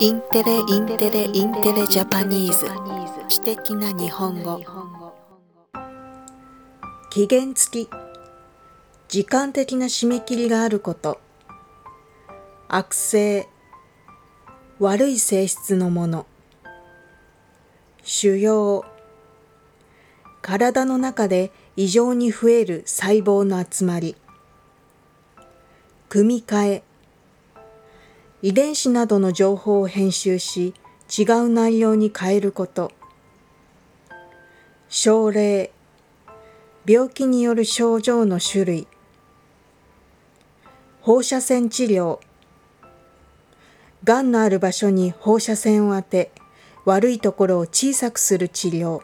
インテレインテレインテレ Japanese。知的な日本語。期限付き。時間的な締め切りがあること。悪性悪い性質のもの。腫瘍。体の中で異常に増える細胞の集まり。組み換え。遺伝子などの情報を編集し違う内容に変えること。症例。病気による症状の種類。放射線治療。がんのある場所に放射線を当て悪いところを小さくする治療。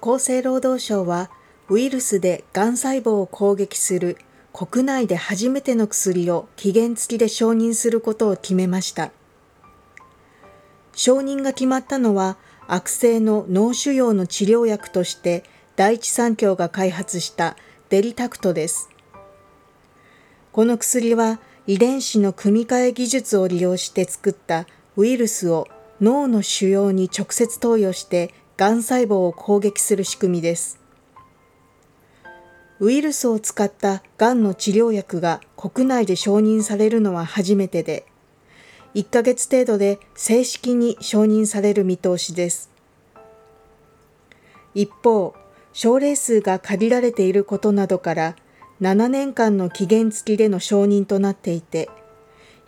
厚生労働省はウイルスでがん細胞を攻撃する国内で初めての薬を期限付きで承認することを決めました。承認が決まったのは悪性の脳腫瘍の治療薬として第一三共が開発したデリタクトです。この薬は遺伝子の組み換え技術を利用して作ったウイルスを脳の腫瘍に直接投与してがん細胞を攻撃する仕組みです。ウイルスを使ったがんの治療薬が国内で承認されるのは初めてで、1ヶ月程度で正式に承認される見通しです。一方、症例数が限られていることなどから7年間の期限付きでの承認となっていて、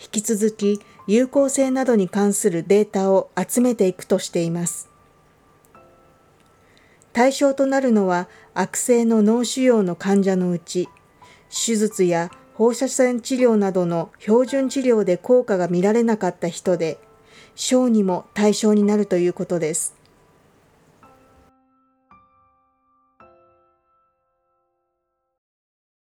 引き続き有効性などに関するデータを集めていくとしています。対象となるのは悪性の脳腫瘍の患者のうち、手術や放射線治療などの標準治療で効果が見られなかった人で、小児も対象になるということです。